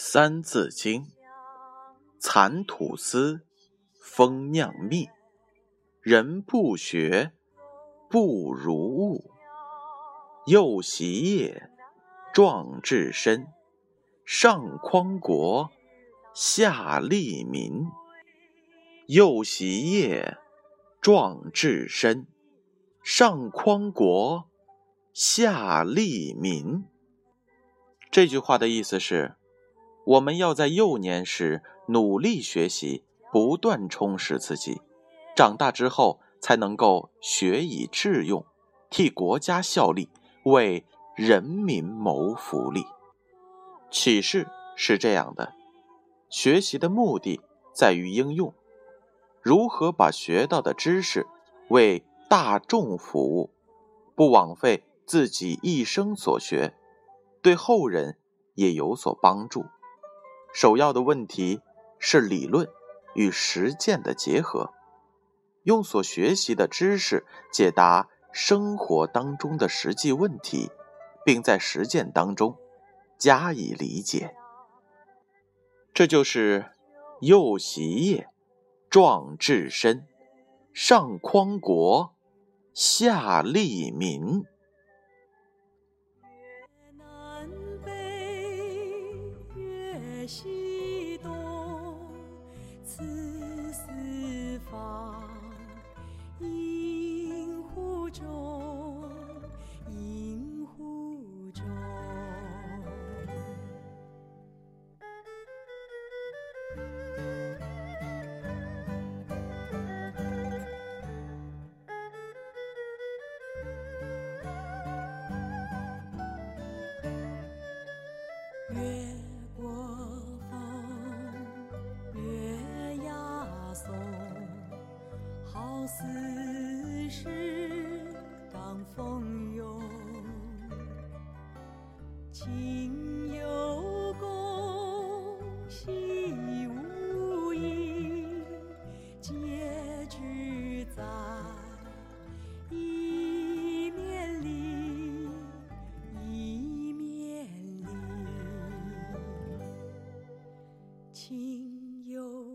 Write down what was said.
三字经》：蚕吐丝，蜂酿蜜。人不学，不如物。幼习业，壮志身。上匡国，下利民。幼习业，壮志身。上匡国，下利民。这句话的意思是，我们要在幼年时努力学习，不断充实自己。长大之后才能够学以致用，替国家效力，为人民谋福利。启示是这样的：学习的目的在于应用，如何把学到的知识为大众服务，不枉费自己一生所学，对后人也有所帮助。首要的问题是理论与实践的结合。用所学习的知识解答生活当中的实际问题，并在实践当中加以理解。这就是幼习业，壮志身，上匡国，下利民。是似事当风涌情有共心无疑结局在一面里一面里。情有